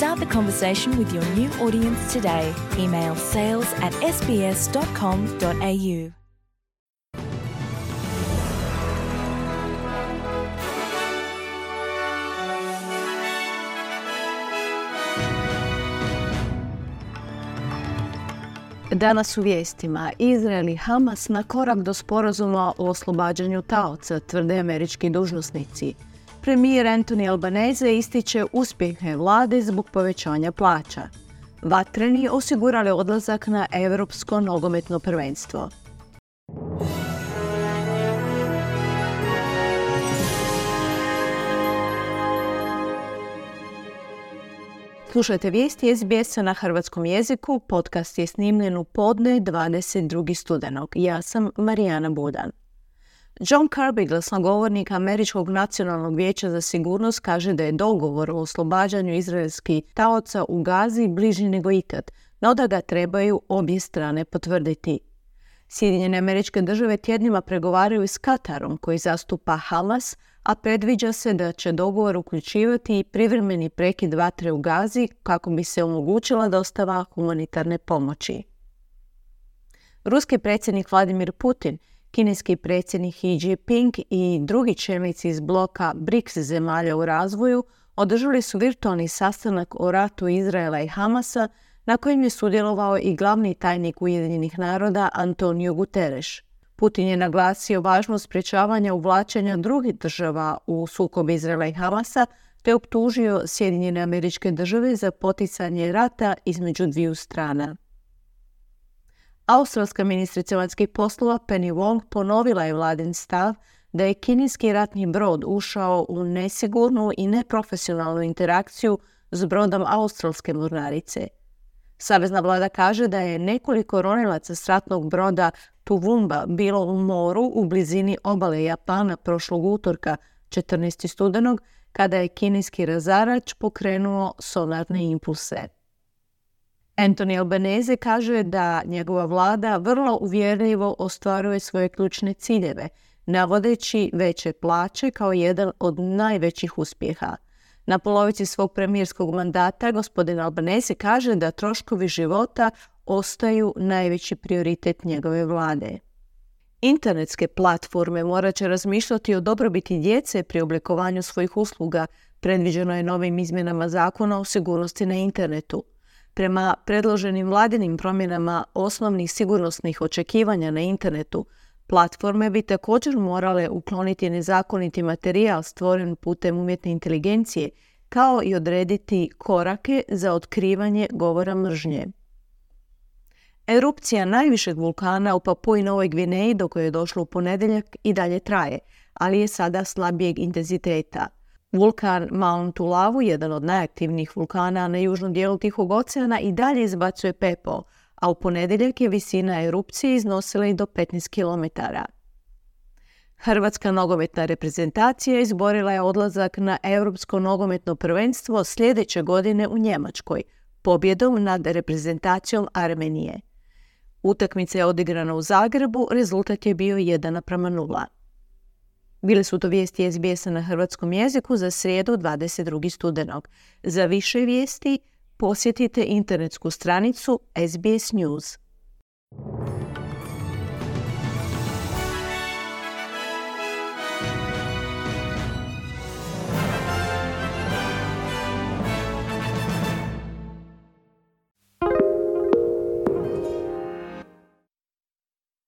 Start the conversation with your new audience today. Email sales at sbs.com.au. Danas u vijestima Izrael i Hamas na korak do sporazuma o oslobađanju taoca, tvrde američki dužnosnici. Premijer Anthony Albanese ističe uspjehe vlade zbog povećanja plaća. Vatreni osigurali odlazak na Europsko nogometno prvenstvo. Slušajte vijesti SBS-a na hrvatskom jeziku. Podcast je snimljen u podne 22. studenog. Ja sam Marijana Budan. John Kirby, glasnogovornik Američkog nacionalnog vijeća za sigurnost, kaže da je dogovor o oslobađanju izraelskih taoca u Gazi bliži nego ikad, no da ga trebaju obje strane potvrditi. Sjedinjene američke države tjednima pregovaraju s Katarom koji zastupa Hamas, a predviđa se da će dogovor uključivati i privremeni prekid vatre u Gazi kako bi se omogućila dostava humanitarne pomoći. Ruski predsjednik Vladimir Putin, kineski predsjednik Xi Jinping i drugi čelnici iz bloka BRICS zemalja u razvoju održali su virtualni sastanak o ratu Izraela i Hamasa na kojem je sudjelovao i glavni tajnik Ujedinjenih naroda Antonio Guterres. Putin je naglasio važnost sprječavanja uvlačenja drugih država u sukob Izraela i Hamasa te optužio Sjedinjene američke države za poticanje rata između dviju strana. Australska ministrica vanjskih poslova Penny Wong ponovila je vladin stav da je kineski ratni brod ušao u nesigurnu i neprofesionalnu interakciju s brodom australske mornarice. Savezna vlada kaže da je nekoliko ronilaca s ratnog broda Tuvumba bilo u moru u blizini obale Japana prošlog utorka 14. studenog kada je kineski razarač pokrenuo sonarne impulse. Anthony Albanese kaže da njegova vlada vrlo uvjerljivo ostvaruje svoje ključne ciljeve, navodeći veće plaće kao jedan od najvećih uspjeha. Na polovici svog premijerskog mandata gospodin Albanese kaže da troškovi života ostaju najveći prioritet njegove vlade. Internetske platforme morat će razmišljati o dobrobiti djece pri oblikovanju svojih usluga, predviđeno je novim izmjenama zakona o sigurnosti na internetu. Prema predloženim vladinim promjenama osnovnih sigurnosnih očekivanja na internetu, platforme bi također morale ukloniti nezakoniti materijal stvoren putem umjetne inteligencije, kao i odrediti korake za otkrivanje govora mržnje. Erupcija najvišeg vulkana u Papui Novoj Gvineji do koje je došlo u ponedjeljak i dalje traje, ali je sada slabijeg intenziteta. Vulkan Mount Ulavu, jedan od najaktivnijih vulkana na južnom dijelu Tihog oceana, i dalje izbacuje pepo, a u ponedjeljak je visina erupcije iznosila i do 15 km. Hrvatska nogometna reprezentacija izborila je odlazak na Europsko nogometno prvenstvo sljedeće godine u Njemačkoj, pobjedom nad reprezentacijom Armenije. Utakmica je odigrana u Zagrebu, rezultat je bio 1 naprama 0. Bile su to vijesti SBS-a na hrvatskom jeziku za srijedu 22. studenog. Za više vijesti posjetite internetsku stranicu SBS News.